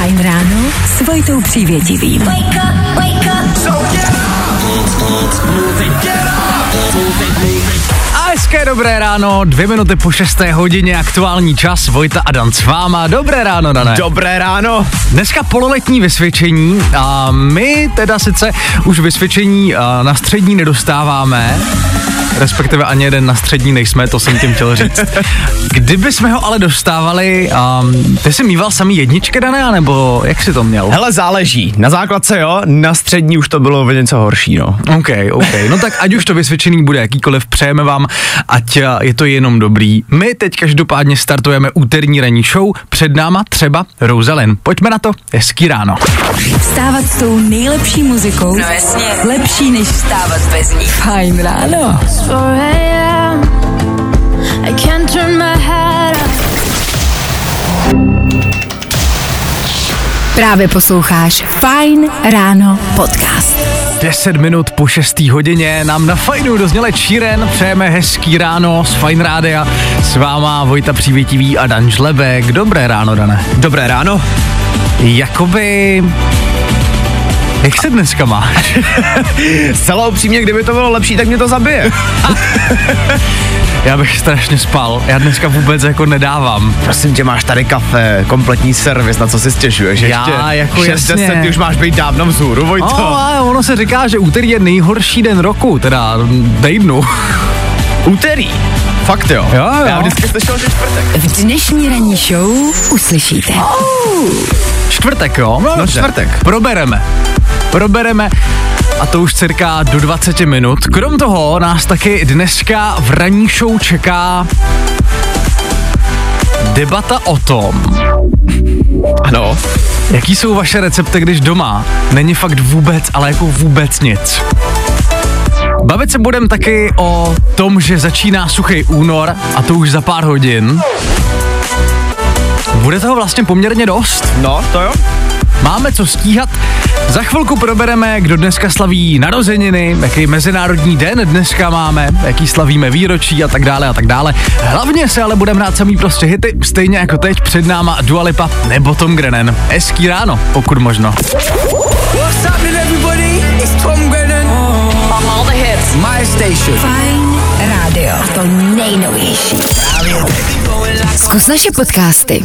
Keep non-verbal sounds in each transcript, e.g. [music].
Fajn ráno s Vojtou Přívětivým. Wake up, wake up. So get A hezké dobré ráno, dvě minuty po šesté hodině, aktuální čas, Vojta a Dan s váma. Dobré ráno, Dané. Dobré ráno. Dneska pololetní vysvědčení a my teda sice už vysvědčení na střední nedostáváme, respektive ani jeden na střední nejsme, to jsem tím chtěl říct. Kdyby jsme ho ale dostávali, um, ty jsi mýval samý jedničky, Dané, nebo jak si to měl? Hele, záleží. Na základce jo, na střední už to bylo o něco horší, no. OK, OK. No tak ať už to vysvědčený bude jakýkoliv, přejeme vám, ať a, je to jenom dobrý. My teď každopádně startujeme úterní ranní show, před náma třeba Rosalind. Pojďme na to, hezký ráno. Vstávat s tou nejlepší muzikou. No jasně. Lepší než Stávat bez ní. Fajn ráno. 4 a.m. I can't turn my head up. Právě posloucháš Fajn ráno podcast. 10 minut po 6. hodině nám na fajnu dozněle Číren, přejeme hezký ráno z Fajn Rádia. S váma Vojta Přívětivý a Dan Žlebek. Dobré ráno, Dane. Dobré ráno. Jakoby... Jak se dneska máš? [laughs] Zcela upřímně, kdyby to bylo lepší, tak mě to zabije. [laughs] Já bych strašně spal. Já dneska vůbec jako nedávám. Prosím tě, máš tady kafe, kompletní servis, na co si stěžuješ? Já, Ještě jako 6, jasně. 10, ty už máš být dávno vzhůru, Vojto. No, ale ono se říká, že úterý je nejhorší den roku, teda týdnu. [laughs] Úterý. Fakt jo. Jo, jo. Já vždycky slyšel, že čtvrtek. V dnešní ranní show uslyšíte. Čtvrtek, jo? No, dobře. čtvrtek. Probereme. Probereme a to už cirka do 20 minut. Krom toho nás taky dneska v ranní show čeká debata o tom, Ano. jaký jsou vaše recepty, když doma není fakt vůbec, ale jako vůbec nic. Bavit se budem taky o tom, že začíná suchý únor a to už za pár hodin. Bude toho vlastně poměrně dost. No, to jo. Máme co stíhat. Za chvilku probereme, kdo dneska slaví narozeniny, jaký mezinárodní den dneska máme, jaký slavíme výročí a tak dále a tak dále. Hlavně se ale budeme hrát samý prostě hity, stejně jako teď před náma Dua Lipa nebo Tom Grennan. Hezký ráno, pokud možno. What's happening, everybody? It's Tom Grennan. All the hits. My station. Fajn rádio. A to nejnovější. Zkus naše podcasty.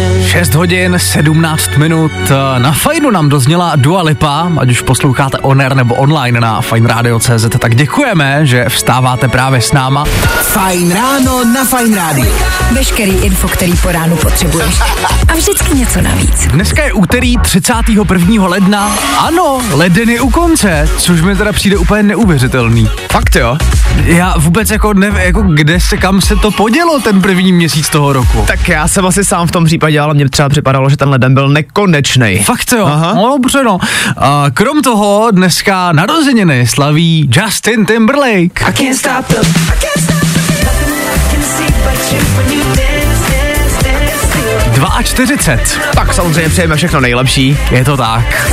6 hodin, 17 minut. Na Fajnu nám dozněla Dua Lipa, ať už posloucháte on air nebo online na fajnradio.cz, tak děkujeme, že vstáváte právě s náma. Fajn ráno na Fajn rádiu. Veškerý info, který po ránu potřebuješ. A vždycky něco navíc. Dneska je úterý 31. ledna. Ano, leden je u konce, což mi teda přijde úplně neuvěřitelný. Fakt jo. Já vůbec jako nevím, jako kde se, kam se to podělo ten první měsíc toho roku. Tak já jsem asi sám v tom případě, ale mně třeba připadalo, že ten leden byl nekonečný. Fakt jo, Aha. no dobře no. A krom toho dneska narozeniny slaví Justin Timberlake. I can't stop the. I can't stop the. Nothing I can see but you when you dance, dance, dance, 42. Tak samozřejmě přejeme všechno nejlepší. Je to tak.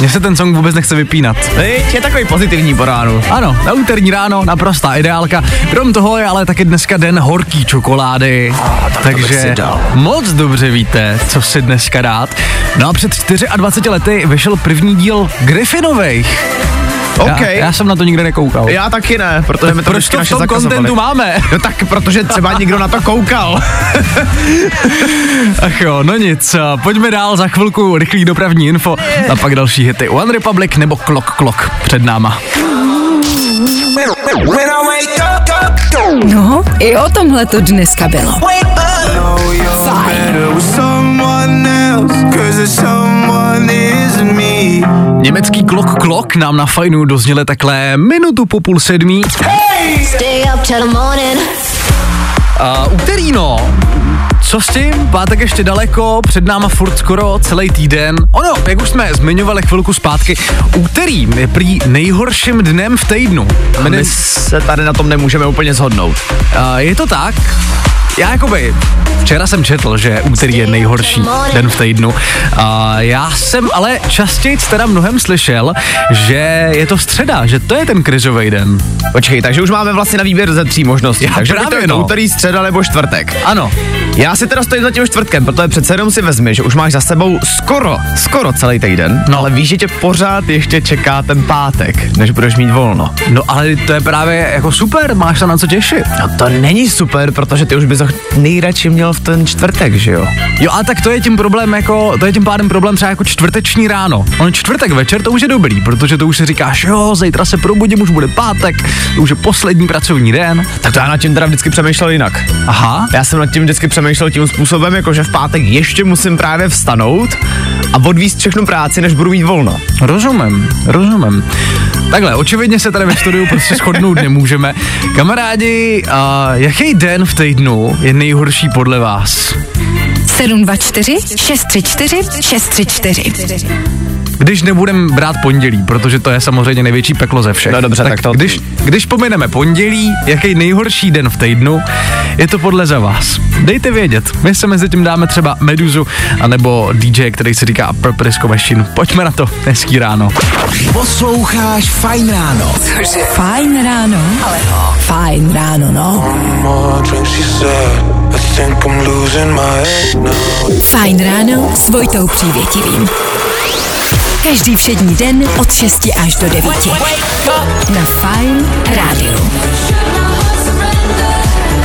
Mně se ten song vůbec nechce vypínat. Viď, je takový pozitivní po ránu. Ano, na úterní ráno, naprostá ideálka. Krom toho je ale taky dneska den horký čokolády. bych takže si dal. moc dobře víte, co si dneska dát. No a před 24 lety vyšel první díl Griffinových. OK. Já, já jsem na to nikdy nekoukal. Já taky ne, protože mi to Proč to v tom kontentu máme? No tak, protože třeba nikdo na to koukal. [laughs] Ach jo, no nic, pojďme dál za chvilku rychlý dopravní info a pak další hity One Republic nebo Klok Klok před náma. No, i o tomhle to dneska bylo. up. Německý Klok Klok nám na fajnu dozněle takhle minutu po půl sedmí. Stay up till the morning. A úterý no, co s tím? Pátek ještě daleko, před náma furt skoro celý týden. Ono, jak už jsme zmiňovali chvilku zpátky, úterý je prý nejhorším dnem v týdnu. A my se tady na tom nemůžeme úplně shodnout. Uh, je to tak? Já jakoby, včera jsem četl, že úterý je nejhorší den v týdnu. A já jsem ale častěji teda mnohem slyšel, že je to středa, že to je ten krizový den. Počkej, takže už máme vlastně na výběr ze tří možností. Já takže právě to je no. úterý, středa nebo čtvrtek. Ano, Já si teda stojím za tím čtvrtkem, protože přece jenom si vezmi, že už máš za sebou skoro, skoro celý týden, no. ale víš, že tě pořád ještě čeká ten pátek, než budeš mít volno. no ale to je právě jako super, máš se na co těšit. No to není super, protože ty už bys ho nejradši měl v ten čtvrtek, že jo? Jo, a tak to je tím problém jako, to je tím pádem problém třeba jako čtvrteční ráno. On čtvrtek večer to už je dobrý, protože to už si říkáš, jo, zítra se probudím, už bude pátek, to už je poslední pracovní den. Tak to já nad tím teda vždycky přemýšlel jinak. Aha, Já jsem nad tím vždycky přemýšlel tím způsobem, jako že v pátek ještě musím právě vstanout a odvíst všechnu práci, než budu mít volno. rozumím, rozumím. Takhle, očividně se tady ve studiu prostě shodnout nemůžeme. Kamarádi, a jaký den v týdnu je nejhorší podle vás? 724 634 634. Když nebudem brát pondělí, protože to je samozřejmě největší peklo ze všech. No dobře, tak to- Když, když pomineme pondělí, jaký nejhorší den v týdnu, je to podle za vás. Dejte vědět, my se mezi tím dáme třeba Meduzu, anebo DJ, který se říká Purple Disco Machine. Pojďme na to, hezký ráno. Posloucháš Fajn ráno. Fajn ráno. Ale fajn ráno, no. more Fajn ráno s Vojtou Přívětivým. Každý všední den od 6 až do 9. Na Fajn rádiu.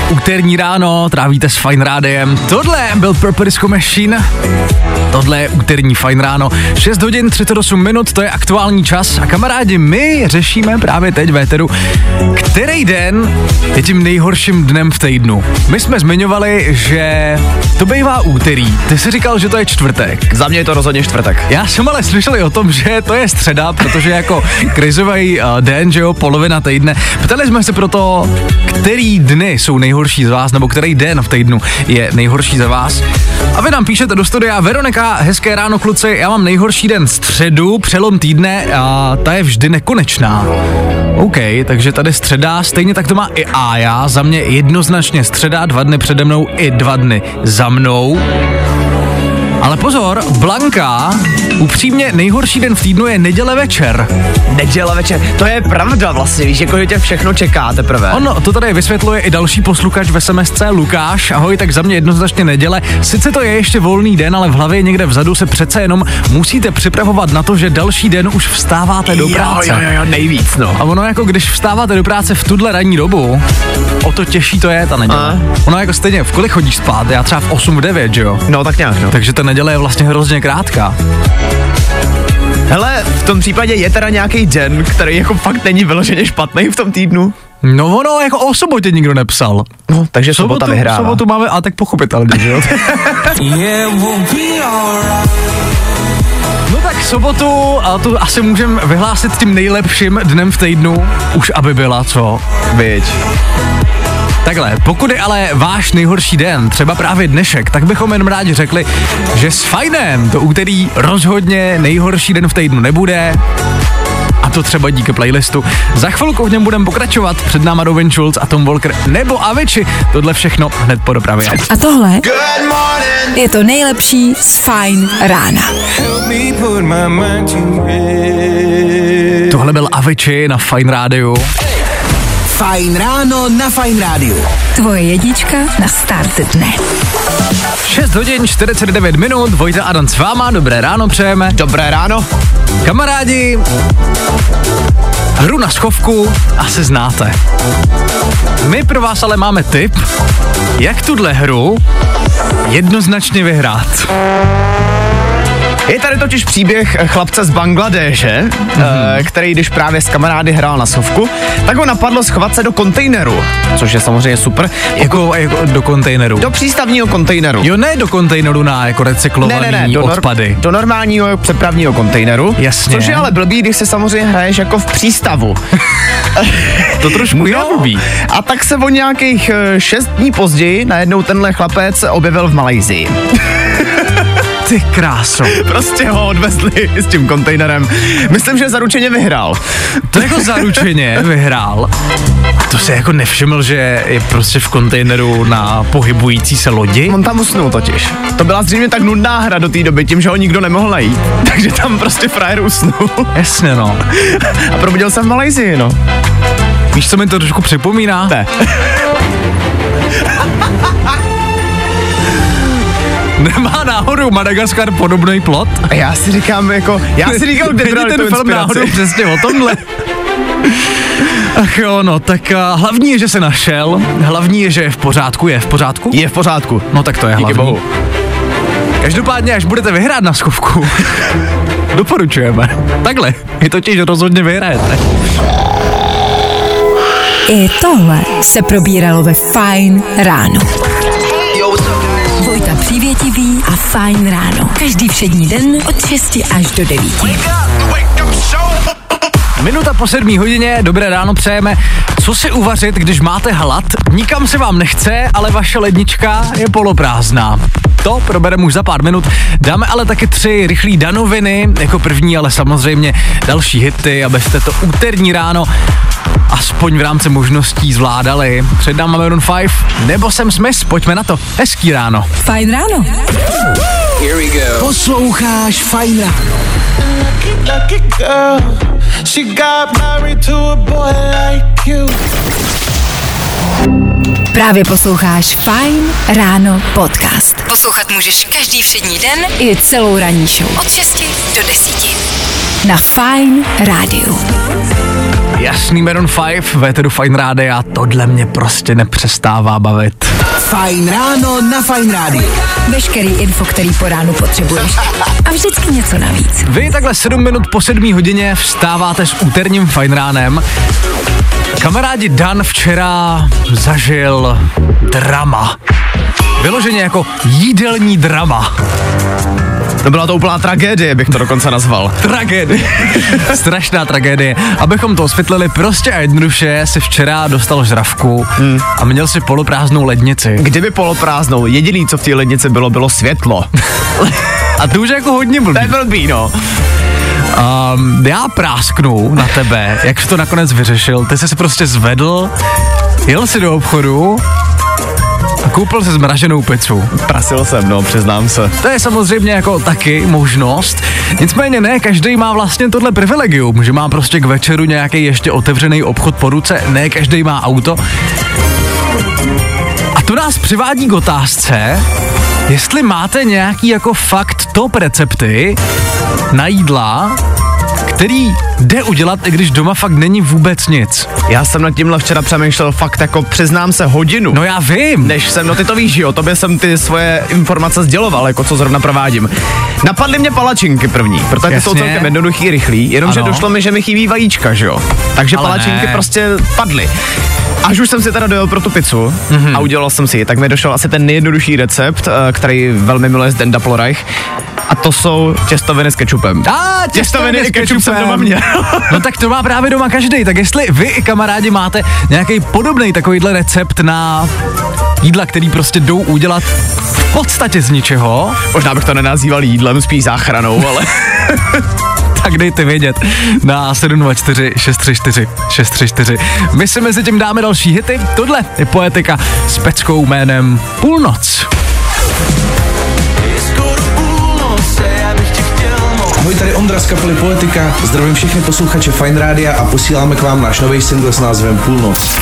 Úterní ráno trávíte s Fine Rádiem. Tohle byl Purple Disco Machine. Tohle je úterní Fine ráno. 6 hodin 38 minut, to je aktuální čas. A kamarádi, my řešíme právě teď v éteru, který den je tím nejhorším dnem v týdnu. My jsme zmiňovali, že to bývá úterý. Ty jsi říkal, že to je čtvrtek. Za mě je to rozhodně čtvrtek. Já jsem ale slyšel o tom, že to je středa, protože jako krizový uh, den, že jo, polovina týdne. Ptali jsme se proto, který dny jsou nejhorší z vás, nebo který den v týdnu je nejhorší za vás. A vy nám píšete do studia, Veronika, hezké ráno kluci, já mám nejhorší den středu, přelom týdne a ta je vždy nekonečná. OK, takže tady středa, stejně tak to má i Aja, za mě jednoznačně středa, dva dny přede mnou i dva dny za mnou. Ale pozor, Blanka, upřímně nejhorší den v týdnu je neděle večer. Neděle večer, to je pravda vlastně, víš, jako že tě všechno čeká teprve. On to tady vysvětluje i další posluchač v SMSC Lukáš. Ahoj, tak za mě jednoznačně neděle. Sice to je ještě volný den, ale v hlavě někde vzadu se přece jenom musíte připravovat na to, že další den už vstáváte do práce. Jo, jo, jo, nejvíc, no. A ono jako když vstáváte do práce v tuhle ranní dobu, o to těžší to je ta neděle. A? Ono jako stejně, v kolik chodíš spát? Já třeba v 8, v 9, že jo? No tak nějak, no. Takže ta neděle je vlastně hrozně krátká. Hele, v tom případě je teda nějaký den, který jako fakt není vyloženě špatný v tom týdnu. No ono jako o sobotě nikdo nepsal. No, takže sobota vyhrává. Sobotu máme, a tak pochopitelně, že jo? [laughs] Yeah. No tak sobotu, a to asi můžeme vyhlásit tím nejlepším dnem v týdnu, už aby byla, co? Byť. Takhle, pokud je ale váš nejhorší den, třeba právě dnešek, tak bychom jenom rádi řekli, že s fajnem to úterý rozhodně nejhorší den v týdnu nebude. A to třeba díky playlistu. Za chvilku v něm budeme pokračovat. Před náma Robin Schulz a Tom Walker nebo Avicii. Tohle všechno hned po dopravě. A tohle je to nejlepší z Fajn rána. Tohle byl Avicii na Fine Radio. Fajn ráno na Fajn rádiu. Tvoje jednička na start dne. 6 hodin 49 minut, Vojta Adam s váma, dobré ráno přejeme. Dobré ráno. Kamarádi, hru na schovku asi znáte. My pro vás ale máme tip, jak tuhle hru jednoznačně vyhrát. Je tady totiž příběh chlapce z Bangladéše, mm-hmm. který když právě s kamarády hrál na sovku, tak ho napadlo schovat se do kontejneru, což je samozřejmě super. Jako, jako do kontejneru. Do přístavního kontejneru. Jo, ne do kontejneru na jako recyklovaný ne, ne, ne, do, nor- odpady. do normálního přepravního kontejneru. Jasně. Což je ale blbý, když se samozřejmě hraješ jako v přístavu. [laughs] To trošku je blbý. A tak se o nějakých eh, šest dní později najednou tenhle chlapec objevil v Malajzii. [laughs] Ty kráso. Prostě ho odvezli [laughs] s tím kontejnerem. Myslím, že zaručeně vyhrál. To jako zaručeně vyhrál. To se jako nevšiml, že je prostě v kontejneru na pohybující se lodi? On tam usnul totiž. To byla zřejmě tak nudná hra do té doby, tím, že ho nikdo nemohl najít. [laughs] Takže tam prostě frajer usnul. Jasně no. [laughs] A probudil se v Malajzii, no. Víš, co mi to trošku připomíná? Ne. Nemá náhodou Madagaskar podobný plot? A já si říkám, jako, já si říkám, kde brali ten tu film náhodou přesně o tomhle? [laughs] Ach jo, no, tak uh, hlavní je, že se našel, hlavní je, že je v pořádku, je v pořádku? Je v pořádku. No tak to je Díky hlavní. bohu. Každopádně, až budete vyhrát na skovku, [laughs] doporučujeme. Takhle, vy totiž rozhodně vyhrajete. I tohle se probíralo ve Fine ráno. Přívětivý a Fine ráno. Každý všední den od 6 až do 9. Minuta po sedmí hodině, dobré ráno přejeme. Co si uvařit, když máte hlad? Nikam se vám nechce, ale vaše lednička je poloprázdná. To probereme už za pár minut. Dáme ale taky tři rychlé danoviny, jako první, ale samozřejmě další hity, abyste to úterní ráno aspoň v rámci možností zvládali. Před náma Maroon 5 nebo Sam Smith, pojďme na to. Hezký ráno. Fine ráno. Posloucháš Fajn ráno. Lucky married to a boy like you. Právě posloucháš Fine ráno podcast. Poslouchat můžeš každý všední den i celou ranní show. Od 6 do 10. Na Fine rádiu. Jasný Maroon 5, Véteru Fine Rádia, tohle mě prostě nepřestává bavit. Fajn ráno na Fajn rádiu. Veškerý info, který po ránu potřebuješ. A vždycky něco navíc. Vy takhle 7 minut po 7 hodině vstáváte s úterním fajn ránem. Kamarádi Dan včera zažil drama. Vyloženě jako jídelní drama. To byla to úplná tragédie, bych to dokonce nazval. Tragédie. [laughs] Strašná tragédie. Abychom to osvětlili, prostě a jednoduše si včera dostal žravku Hmm. a měl si poloprázdnou lednici. Kdyby poloprázdnou, jediný, co v té lednici bylo, bylo světlo. [laughs] A to už je jako hodně blbý. To je blbý, no. Um, já prásknu na tebe, jak jsi to nakonec vyřešil. Ty jsi se prostě zvedl, jel si do obchodu koupil si zmraženou pizzu. Prasil jsem, no, přiznám se. To je samozřejmě jako taky možnost. Nicméně ne, každý má vlastně tohle privilegium, že má prostě k večeru nějaký ještě otevřený obchod po ruce, ne každý má auto. A to nás přivádí k otázce, jestli máte nějaký jako fakt top recepty na jídla, který jde udělat, i když doma fakt není vůbec nic. Já jsem nad tímhle včera přemýšlel fakt jako, přiznám se, hodinu. No já vím. Než jsem, no ty to víš, jo, tobě jsem ty svoje informace sděloval, jako co zrovna provádím. Napadly mě palačinky první, protože ty jsou celkem jednoduchý, rychlý, jenomže došlo mi, že mi chybí vajíčka, že jo. Takže Ale palačinky ne. prostě padly. Až už jsem si teda dojel pro tu pizzu Mhm. a udělal jsem si ji, tak mi došel asi ten nejjednodušší recept, eh, který velmi miluje Zdenda Plorajch. A to jsou těstoviny s kečupem. A Těstoviny i kečup jsem doma měl. [laughs] No tak to má právě doma každý. Tak jestli vy i kamarádi máte nějaký podobný takovýhle recept na jídla, který prostě jdou udělat v podstatě z ničeho, Možná bych to nenazýval jídlem, spíš záchranou, ale [laughs] tak dejte vědět na 724 634 634. My si mezi tím dáme další hity. Tohle je poetika s peckou jménem Půlnoc. Ahoj, tady Ondra z kapely Poetika. Zdravím všechny posluchače Fine Rádia a posíláme k vám náš nový single s názvem Půlnoc.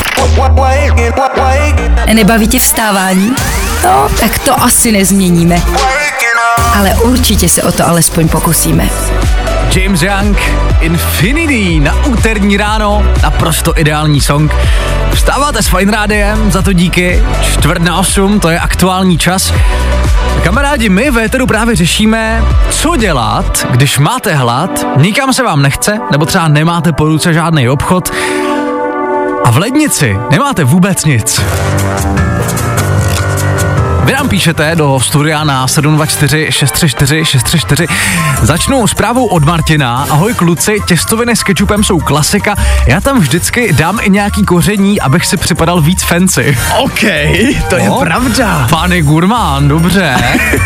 Nebaví tě vstávání? No, tak to asi nezměníme. Ale určitě se o to alespoň pokusíme. James Young, Infinity na úterní ráno, naprosto ideální song. Vstáváte s Fine Rádiem, za to díky, čtvrt na osm, to je aktuální čas. Kamarádi, my v Éteru právě řešíme, co dělat, když máte hlad, nikam se vám nechce, nebo třeba nemáte po ruce žádný obchod a v lednici nemáte vůbec nic. Vy nám píšete do studia na 724 634 634. Začnu zprávou od Martina. Ahoj kluci, těstoviny s kečupem jsou klasika. Já tam vždycky dám i nějaký koření, abych si připadal víc fancy. OK, to je No. pravda. Pán je gurmán, dobře.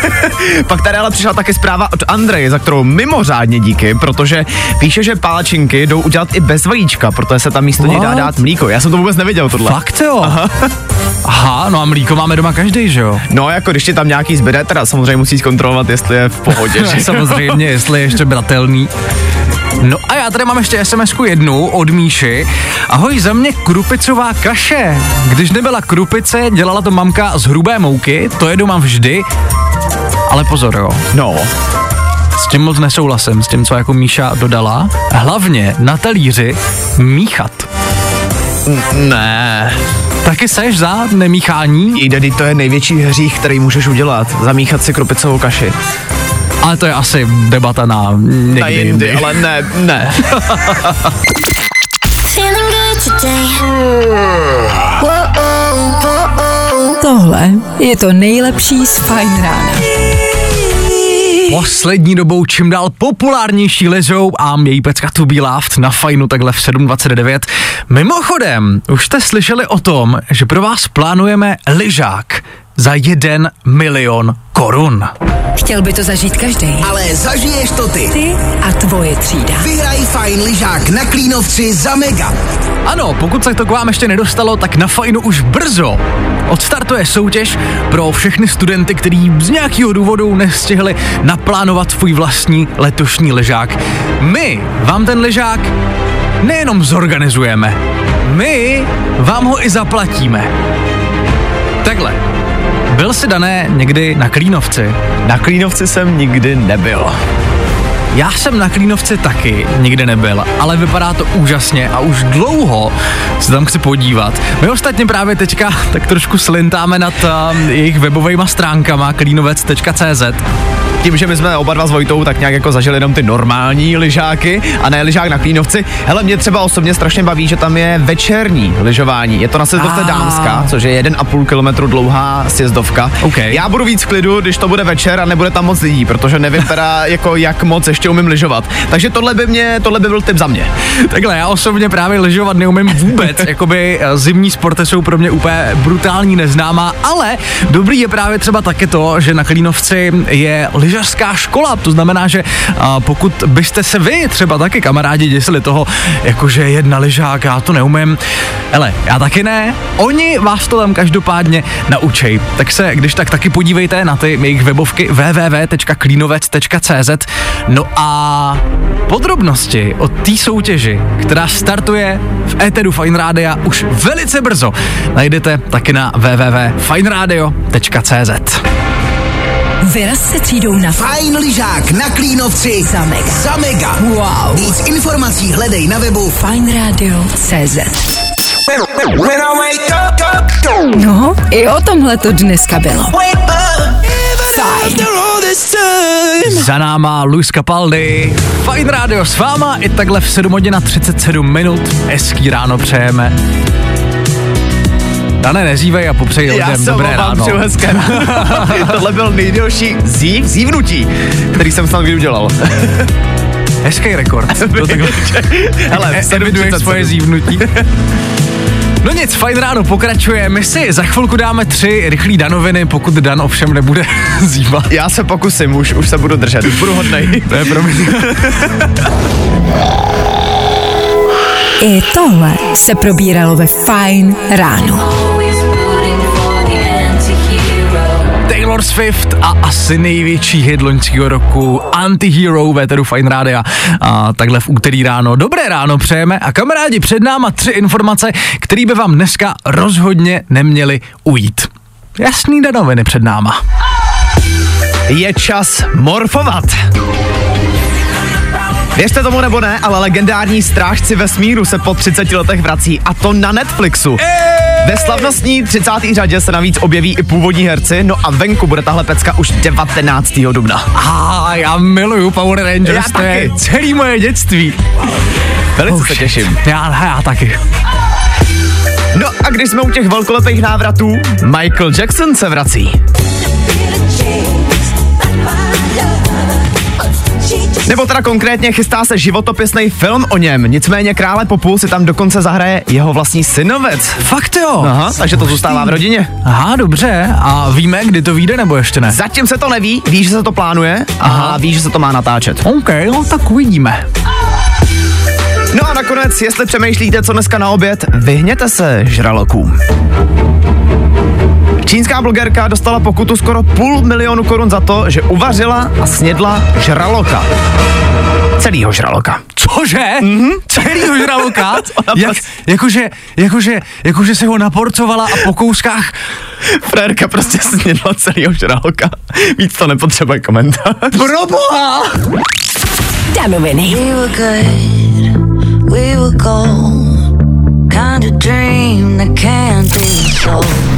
[laughs] Pak tady ale přišla také zpráva od Andreje, za kterou mimořádně díky, protože píše, že pálačinky jdou udělat i bez vajíčka, protože se tam místo něj dá What? dát mlíko. Já jsem to vůbec nevěděl tohle. Fakt jo. Aha. Aha, no a mlíko máme doma každý, že jo? No jako když ti tam nějaký zbyde, teda samozřejmě musíš zkontrolovat, jestli je v pohodě. že? [laughs] Samozřejmě, jestli je ještě bratelný. No a já tady mám ještě sms jednu od Míši. Ahoj, za mě krupicová kaše. Když nebyla krupice, dělala to mamka z hrubé mouky, to je doma vždy. Ale pozor, jo. No, S tím moc nesouhlasím, s tím, co jako Míša dodala. Hlavně na talíři míchat. Ne. Taky seš za nemíchání, Jde, to je největší hřích, který můžeš udělat. Zamíchat si krupicovou kaši. ale to je asi debata na někdy Na jindy. jindy, ale ne, ne. Tohle je to nejlepší z Fajn rána. Poslední dobou čím dál populárnější lezou a její pecka To Be Loved na fajnu takhle v 7.29. Mimochodem, už jste slyšeli o tom, že pro vás plánujeme lyžák za 1 milion korun. Chtěl by to zažít každý. Ale zažiješ to ty. Ty a tvoje třída. Vyhraj fajn lyžák na Klínovci za mega. Ano, pokud se to k vám ještě nedostalo, tak na fajnu už brzo odstartuje soutěž pro všechny studenty, kteří z nějakého důvodu nestihli naplánovat svůj vlastní letošní ležák. My vám ten ležák nejenom zorganizujeme, my vám ho i zaplatíme. Takhle. Byl si dané někdy na Klínovci? Na Klínovci jsem nikdy nebyl. Já jsem na Klínovci taky nikdy nebyl, ale vypadá to úžasně a už dlouho se tam chci podívat. My ostatně právě teďka tak trošku slintáme nad uh, jejich webovými stránkama klínovec.cz. Tím, že my jsme oba dva s Vojtou tak nějak jako zažili jenom ty normální lyžáky a ne lyžák na Klínovci. Hele, mě třeba osobně strašně baví, že tam je večerní lyžování. Je to na sjezdovce. Dámská, což je 1,5 kilometru dlouhá sjezdovka. OK. Já budu víc v klidu, když to bude večer a nebude tam moc lidí, protože nevím teda [laughs] jako jak moc ještě umím lyžovat. Takže tohle by mě, tohle by byl tip za mě. Takhle, já osobně právě lyžovat neumím vůbec, [laughs] jakoby eh, zimní sporty jsou pro mě úplně brutální neznámá, ale dobrý je právě třeba také to, že na Klínovci je lyžařská škola, to znamená, že a, pokud byste se vy třeba taky kamarádi děsili toho, jakože jedna lyžák, já to neumím, ale já taky ne, oni vás to tam každopádně naučej. Tak se, když tak taky podívejte na ty jejich webovky www.klínovec.cz No a podrobnosti o té soutěži, která startuje v éteru Fine Rádia už velice brzo, najdete taky na www.fineradio.cz. Vyraz se třídou na Fajn lyžák na Klínovci Za mega. Za mega. Wow. Víc informací hledej na webu fajnradio.cz No, i o tomhle to dneska bylo. Fajn. Za náma Luis Capaldi, Fine Radio s váma i takhle v 7 hodin a 37 minut. Hezký ráno přejeme. Dane, nezívej a popřeji Já lidem se dobré ráno. přeju hezké. [laughs] Tohle byl nejdelší zív, zívnutí, který jsem snad kdy udělal. [laughs] Hezký rekord. [laughs] Hele, e- 7.37. eviduješ svoje zívnutí. No nic, fajn ráno pokračuje. My si za chvilku dáme tři rychlý danoviny, pokud Dan ovšem nebude zívat. Já se pokusím, už, už se budu držet, už budu hodnej. To je pro mě. I tohle se probíralo ve Fajn ráno. Taylor Swift a asi největší hit loňského roku Antihero ve tedu Fine Rádia. A takhle v úterý ráno. Dobré ráno přejeme a kamarádi před náma tři informace, které by vám dneska rozhodně neměly ujít. Jasný danoviny před náma. Je čas morfovat. Věřte tomu nebo ne, ale legendární strážci vesmíru se po 30 letech vrací a to na Netflixu. Ve slavnostní 30. řadě se navíc objeví i původní herci, no a venku bude tahle pecka už 19. dubna. A já miluju Power Rangers, Já to je celý moje dětství. Velice Oh, se shit. těším. Já, já taky. No a když jsme u těch velkolepých návratů, Michael Jackson se vrací. Nebo teda konkrétně chystá se životopisný film o něm, nicméně krále popu si tam dokonce zahraje jeho vlastní synovec. Fakt jo. Aha, takže to zůstává v rodině. Aha, dobře. A víme, kdy to vyjde, nebo ještě ne? Zatím se to neví, ví, že se to plánuje a ví, že se to má natáčet. OK, no tak uvidíme. No a nakonec, jestli přemýšlíte, co dneska na oběd, vyhněte se žralokům. Čínská blogerka dostala pokutu skoro půl milionu korun za to, že uvařila a snědla žraloka. Celýho žraloka. Cože? Mm-hmm. Celýho žraloka? [laughs] Jak, jakože, jakože, jakože se ho naporcovala a po kouskách Frérka prostě snědla celýho žraloka. Víc to nepotřebuje komentář. Proboha! Danoviny. We were good, we were gold. Kind of dream that can't be sold.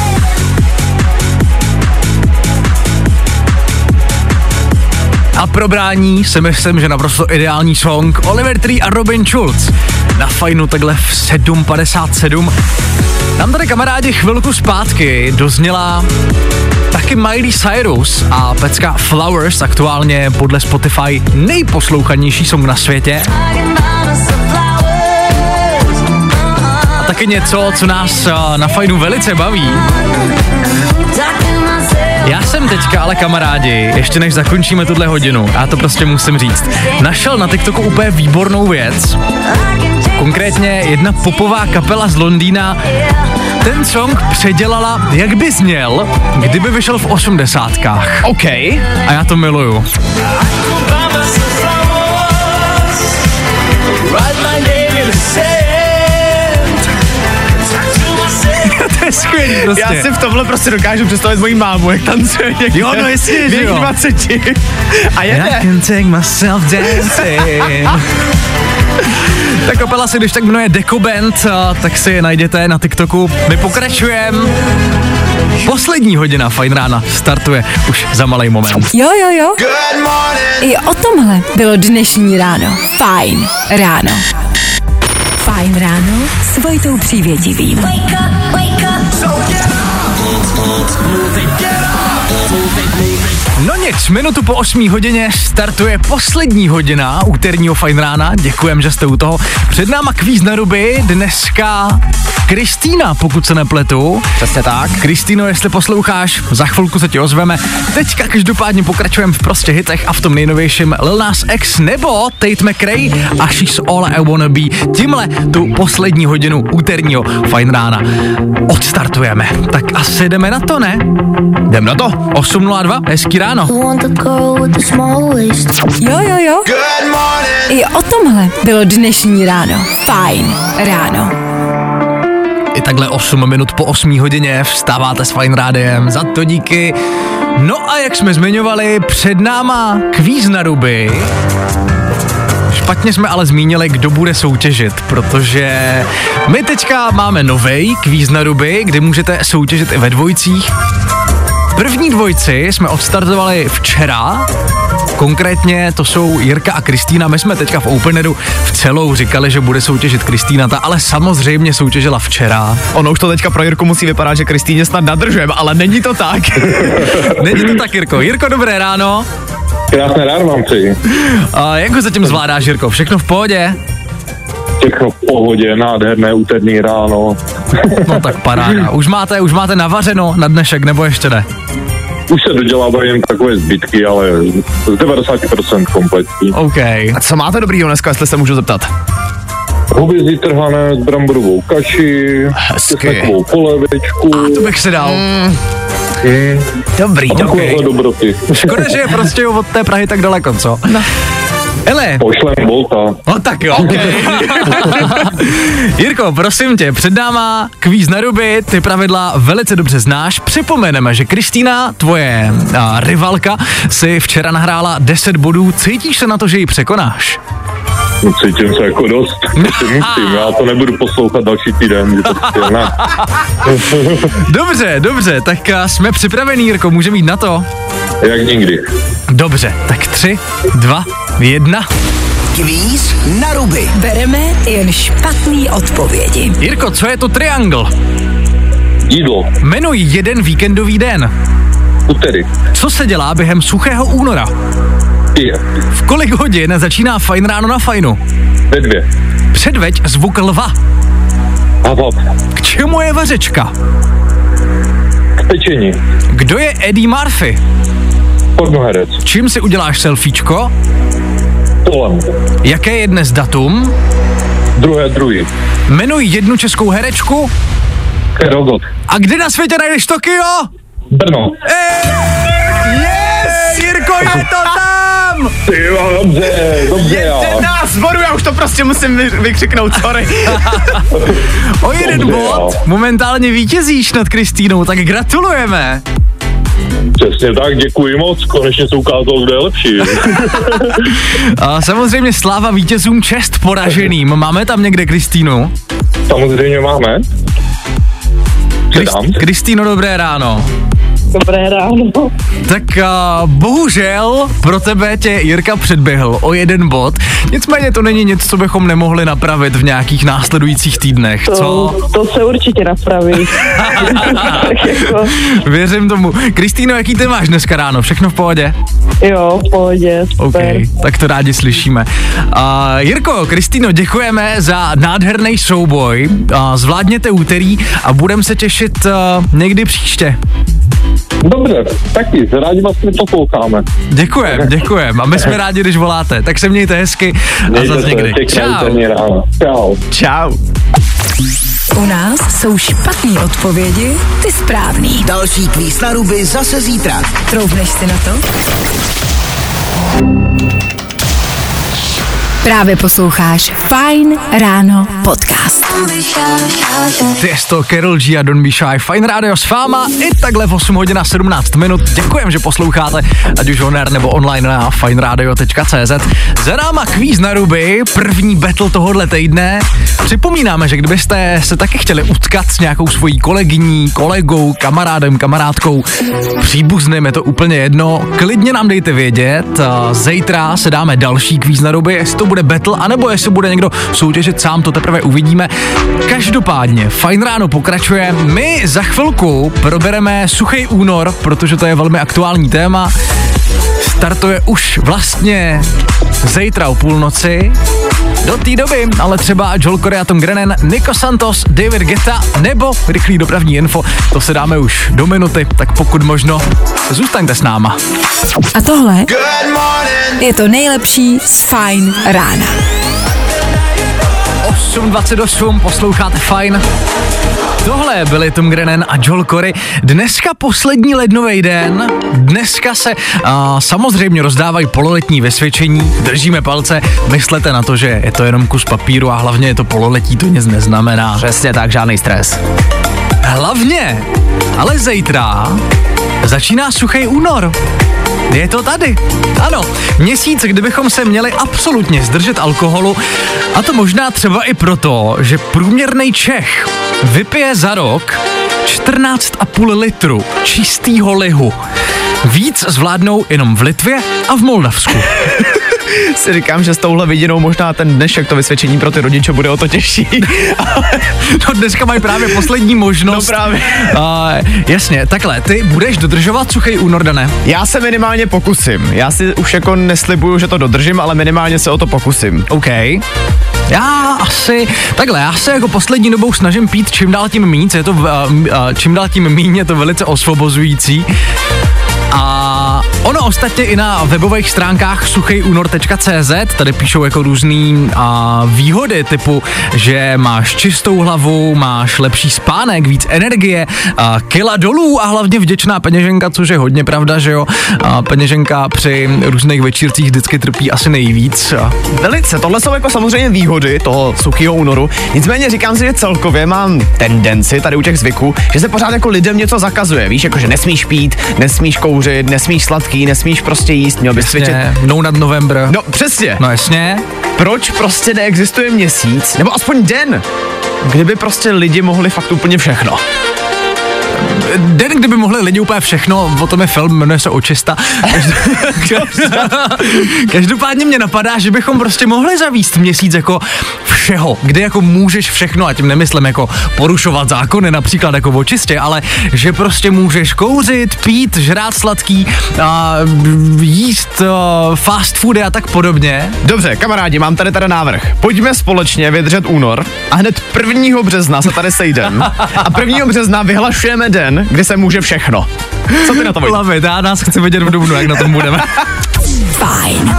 A pro brání si myslím, že naprosto ideální song Oliver Tree a Robin Schulz. Na fajnu takhle v 7.57. Nám tady kamarádi chvilku zpátky dozněla taky Miley Cyrus a pecka Flowers, aktuálně podle Spotify nejposlouchanější song na světě. A taky něco, co nás eh, na fajnu velice baví. Já jsem teďka, ale kamarádi, ještě než zakončíme tuhle hodinu, já to prostě musím říct, našel na TikToku úplně výbornou věc. Konkrétně jedna popová kapela z Londýna ten song předělala, jak by zněl, kdyby vyšel v osmdesátkách. OK. A já to miluju. [laughs] to je skvělý prostě. Já si v tomhle prostě dokážu představit moji mámu, jak tancuje někde. Jo, no jasně, v že jo. 20. A I jede. can take myself dancing. [laughs] Ta kapela se když tak jmenuje Deco Band, tak si je najděte na TikToku. My pokračujeme. Poslední hodina Fajn rána startuje už za malý moment. Jo, jo, jo. I o tomhle bylo dnešní ráno. Fajn ráno. Fajn ráno s Vojtou Přívětivým. Wake up, wake up. No nic, minutu po 8 hodině startuje poslední hodina úterního Fajn rána. Děkujem, že jste u toho. Před náma kvíz na ruby, dneska Kristýna, pokud se nepletu. Přesně tak. Kristýno, jestli posloucháš, za chvilku se ti ozveme. Teďka každopádně pokračujeme v prostě hitech a v tom nejnovějším Lil Nas X nebo Tate McRae a She's All I Wanna Be. Tímhle tu poslední hodinu úterního Fajn rána odstartujeme. Tak asi jdeme na to, ne? Jdem na to. 8.02, hezký ráno. Jo, jo, jo. I o tomhle bylo dnešní ráno. Fajn ráno. I takhle 8 minut po 8 hodině vstáváte s Fine Rádiem, za to díky. No a jak jsme zmiňovali, před náma kvíz na ruby. Špatně jsme ale zmínili, kdo bude soutěžit, protože my teďka máme novej kvíz na ruby, kdy můžete soutěžit i ve dvojcích. První dvojci jsme odstartovali včera, Konkrétně to jsou Jirka a Kristýna. My jsme teďka v Openeru v celou říkali, že bude soutěžit Kristýna, ta ale samozřejmě soutěžila včera. Ono už to teďka pro Jirku musí vypadat, že Kristýně snad nadržujeme, ale není to tak. [laughs] Není to tak, Jirko. Jirko, dobré ráno. Krásné ráno vám přeji. A jak ho zatím zvládáš, Jirko? Všechno v pohodě? Všechno v pohodě, nádherné úterní ráno. [laughs] No tak paráda. Už máte, už máte navařeno na dnešek, nebo ještě ne? Už se dodělávají jen takové zbytky, ale z 90% kompletní. OK. A co máte dobrýho dneska, jestli se můžu zeptat? Hovězí trhané s bramborovou kaši, Hezky. takovou polevečku. To bych si dal. Mm. Dobrý, A dobrý. dobroty. Škoda, že je prostě od té Prahy tak daleko, co? No. Ele, Pošlem Bolta. no tak jo. Okay. [laughs] Jirko, prosím tě, před náma kvíz na ruby, ty pravidla velice dobře znáš. Připomeneme, že Kristýna, tvoje a, rivalka, si včera nahrála 10 bodů. Cítíš se na to, že ji překonáš? Cítím se jako dost. Musím, já to nebudu poslouchat další týden. že Prostě ne. Dobře, dobře, tak a, jsme připravení, Jirko, můžeme jít na to? Jak nikdy. Dobře, tak tři, dva, jedna. Kvíz na ruby. Bereme jen špatný odpovědi. Jirko, co je to triangl? Jídlo. Jmenuj jeden víkendový den. Úterý. Co se dělá během suchého února? V kolik hodin začíná fajn ráno na fajnu? Ve dvě. Předveď zvuk lva. Havap. K čemu je vařečka? K pečení. Kdo je Eddie Murphy? Pornoherec. Čím si uděláš selfiečko? Polem. Jaké je dnes datum? Druhé druhý. Jmenuj jednu českou herečku. Kerogot. A kde na světě najdeš Tokio? Brno. Yes, Jirko, je to! Ty jo, dobře, dobře nás bodů, já už to prostě musím vy, vykřiknout, sorry. [laughs] O jeden Dobře, bod. jo. Momentálně vítězíš nad Kristýnou, tak gratulujeme. Přesně tak, děkuji moc, konečně se ukázalo, kdo je lepší. [laughs] A samozřejmě sláva vítězům, čest poraženým. Máme tam někde Kristýnu? Samozřejmě máme. Předám. Kristýno, dobré ráno. Dobré ráno. Tak uh, bohužel pro tebe tě Jirka předběhl o jeden bod, nicméně to není nic, co bychom nemohli napravit v nějakých následujících týdnech, To, co? to se určitě napraví. [laughs] jako, Věřím tomu. Kristýno, jaký ty máš dneska ráno? Všechno v pohodě? jo, v pohodě, super. tak to rádi slyšíme. Uh, Jirko, Kristýno, děkujeme za nádherný souboj. Uh, zvládněte úterý a budeme se těšit uh, někdy příště. Dobře, taky, rádi vás posloucháme. Děkujem, děkujem. A my jsme rádi, když voláte. Tak se mějte hezky a Mějte zase se, někdy. Čau. Čau. Čau. U nás jsou špatné odpovědi, ty správný. Další kvíz na ruby zase zítra. Troufneš si na to? Právě posloucháš Fine Ráno podcast. Tiesto, Carol G a Don Be Shy, Fine Radio s váma i takhle v 8 hodin a 17 minut. Děkujem, že posloucháte, ať už oner nebo online na fineradio.cz. Za náma kvíz na ruby, první battle tohohle týdne. Připomínáme, že kdybyste se taky chtěli utkat s nějakou svojí kolegyní, kolegou, kamarádem, kamarádkou, příbuzným, je to úplně jedno, klidně nám dejte vědět. Zítra se dáme další kvíz na ruby, jestli to bude battle, anebo jestli bude někdo soutěžit sám, to teprve uvidíme. Každopádně, fajn ráno pokračuje. My za chvilku probereme suchý únor, protože to je velmi aktuální téma. Startuje už vlastně zítra o půlnoci. Do té doby ale třeba Joel Corey a Tom Grennan, Nico Santos, David Geta nebo rychlý dopravní info. To se dáme už do minuty, tak pokud možno zůstaňte s náma. A tohle je to nejlepší z Fine rána. 8.28, posloucháte fajn. Tohle byli Tom Grennan a Joel Corey. Dneska poslední lednový den. Dneska se a, samozřejmě rozdávají pololetní vysvědčení. Držíme palce. Myslete na to, že je to jenom kus papíru a hlavně je to pololetí, to nic neznamená. Přesně tak, žádný stres. Hlavně, ale zítra začíná suchý únor. Je to tady. Ano, měsíc, kdybychom se měli absolutně zdržet alkoholu, a to možná třeba i proto, že průměrný Čech vypije za rok 14,5 litru čistýho lihu. Víc zvládnou jenom v Litvě a v Moldavsku. [laughs] Si říkám, že s touhle vidinou možná ten dnešek to vysvědčení pro ty rodiče bude o to těžší. [laughs] No dneska mají právě poslední možnost. No právě. Uh, jasně, takhle, ty budeš dodržovat suchý únor, Dané? Já se minimálně pokusím. Já si už jako neslibuju, že to dodržím, ale minimálně se o to pokusím. OK. Já asi, takhle, já se jako poslední dobou snažím pít čím dál tím míň, je to, uh, uh, čím dál tím míň je to velice osvobozující. A Ono ostatně i na webových stránkách suchejunor.cz tady píšou jako různý a, výhody typu, že máš čistou hlavu, máš lepší spánek, víc energie, a, kila dolů a hlavně vděčná peněženka, což je hodně pravda, že jo. A, peněženka při různých večírcích vždycky trpí asi nejvíc. A, Velice, tohle jsou jako samozřejmě výhody toho suchého únoru. Nicméně říkám si, že celkově mám tendenci tady u těch zvyků, že se pořád jako lidem něco zakazuje. Víš, jako že nesmíš pít, nesmíš kouřit, nesmíš sladký, nesmíš prostě jíst, měl bys cvičit. no nad November. No přesně. No jasně. Proč prostě neexistuje měsíc, nebo aspoň den, kdyby prostě lidi mohli fakt úplně všechno? Den, kdyby mohli lidi úplně všechno, o tom je film, jmenuje se Očista. Každopádně mě napadá, že bychom prostě mohli zavíst měsíc jako všeho, kde jako můžeš všechno, a tím nemyslím jako porušovat zákony, například jako v očistě, ale že prostě můžeš kouřit, pít, žrát sladký, a jíst a, fast foody a tak podobně. Dobře, kamarádi, mám tady tady návrh. Pojďme společně vydržet únor a hned 1. března se tady sejdem. [laughs] A 1. března vyhlašujeme den, kdy se může všechno. Co ty na to Vojto? Love it, já nás chci vidět v Dubnu, jak na tom budeme. [laughs] Fajn.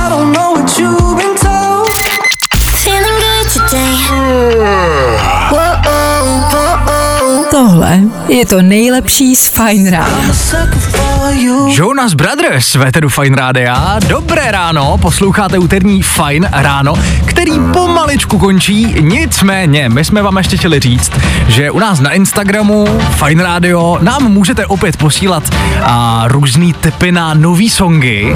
Tohle je to nejlepší z Fajn rána. Jonas Brothers, Véteru Fine Rádia. Dobré ráno, posloucháte úterní Fine ráno, který pomaličku končí, nicméně my jsme vám ještě chtěli říct, že u nás na Instagramu Fine Radio nám můžete opět posílat a, různý typy na nový songy,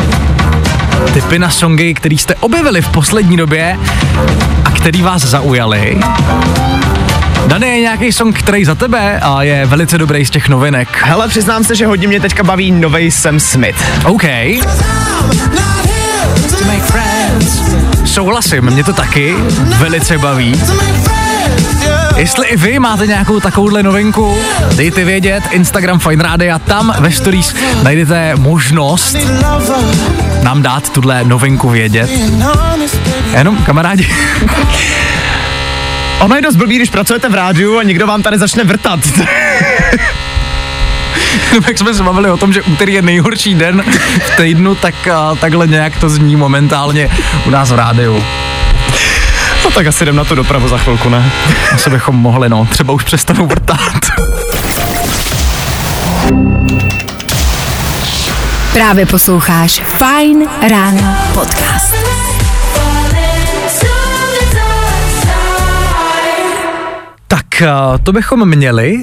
typy na songy, který jste objevili v poslední době a který vás zaujali. Dane, je nějaký song, který za tebe a je velice dobrý z těch novinek. Hele, přiznám se, že hodně mě teďka baví novej Sam Smith. OK. Souhlasím, mě to taky velice baví. Jestli i vy máte nějakou takovouhle novinku, dejte vědět, Instagram Fine Radio, tam ve stories najdete možnost nám dát tuhle novinku vědět. Jenom kamarádi, Ono je dost blbý, když pracujete v rádiu a někdo vám tady začne vrtat. [laughs] jak jsme se bavili o tom, že úterý je nejhorší den v týdnu, tak a, takhle nějak to zní momentálně u nás v rádiu. no tak asi jdem na tu dopravu za chvilku, ne? Asi bychom mohli, no, třeba už přestanou vrtat. Právě posloucháš Fajn ráno podcast. Eh, to bychom měli.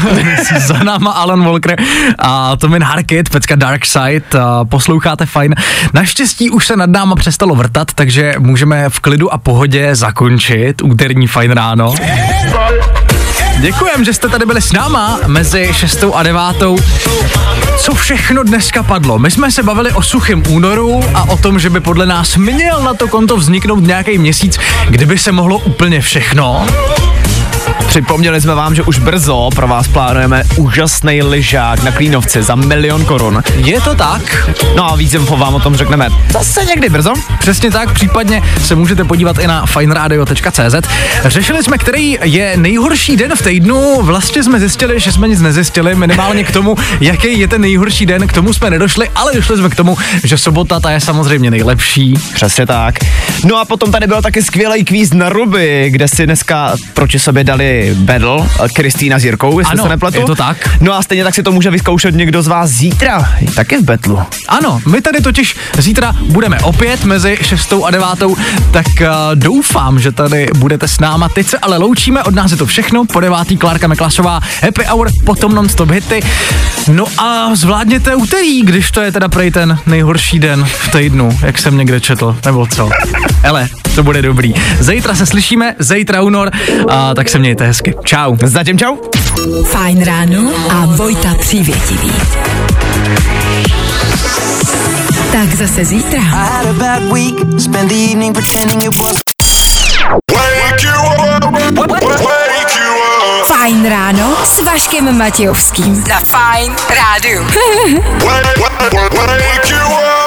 [laughs] Za náma Alan Walker a Tomin Harkit, pecka Dark Side. A posloucháte fajn. Naštěstí už se nad náma přestalo vrtat, takže můžeme v klidu a pohodě zakončit úterní fajn ráno. Děkujem, že jste tady byli s náma mezi 6 a 9. Co všechno dneska padlo? My jsme se bavili o suchém únoru a o tom, že by podle nás měl na to konto vzniknout nějaký měsíc, kdyby se mohlo úplně všechno. Připomněli jsme vám, že už brzo pro vás plánujeme úžasný lyžák na Klínovci za milion korun. Je to tak? No a víc info vám o tom řekneme zase někdy brzo. Přesně tak, případně se můžete podívat i na fineradio.cz. Řešili jsme, který je nejhorší den v týdnu. Vlastně jsme zjistili, že jsme nic nezjistili, minimálně k tomu, jaký je ten nejhorší den, k tomu jsme nedošli, ale došli jsme k tomu, že sobota ta je samozřejmě nejlepší. Přesně tak. No a potom tady byl taky skvělý kvíz na ruby, kde si dneska proti sobě dali battle eh, Kristýna s Jirkou, jestli Ano, se nepletu. je to tak. No a stejně tak si to může vyzkoušet někdo z vás zítra, taky v betlu. Ano, my tady totiž zítra budeme opět mezi 6 a 9, tak uh, doufám, že tady budete s náma. Teď se ale loučíme, od nás je to všechno. Po 9. Klárka Meklasová, Happy Hour, potom non-stop hity. No a zvládněte úterý, když to je teda prej ten nejhorší den v týdnu, jak jsem někde četl, nebo co. Ele, to bude dobrý. Zítra se slyšíme, zítra únor, a tak se mějte hezky. Čau. Zatím čau. Fajn ráno a Vojta Přívětivý. Tak zase zítra. week. Wake you up, wake you up. Fajn ráno s Vaškem Matějovským. Na Fajn rádiu. Wake, [laughs] wake,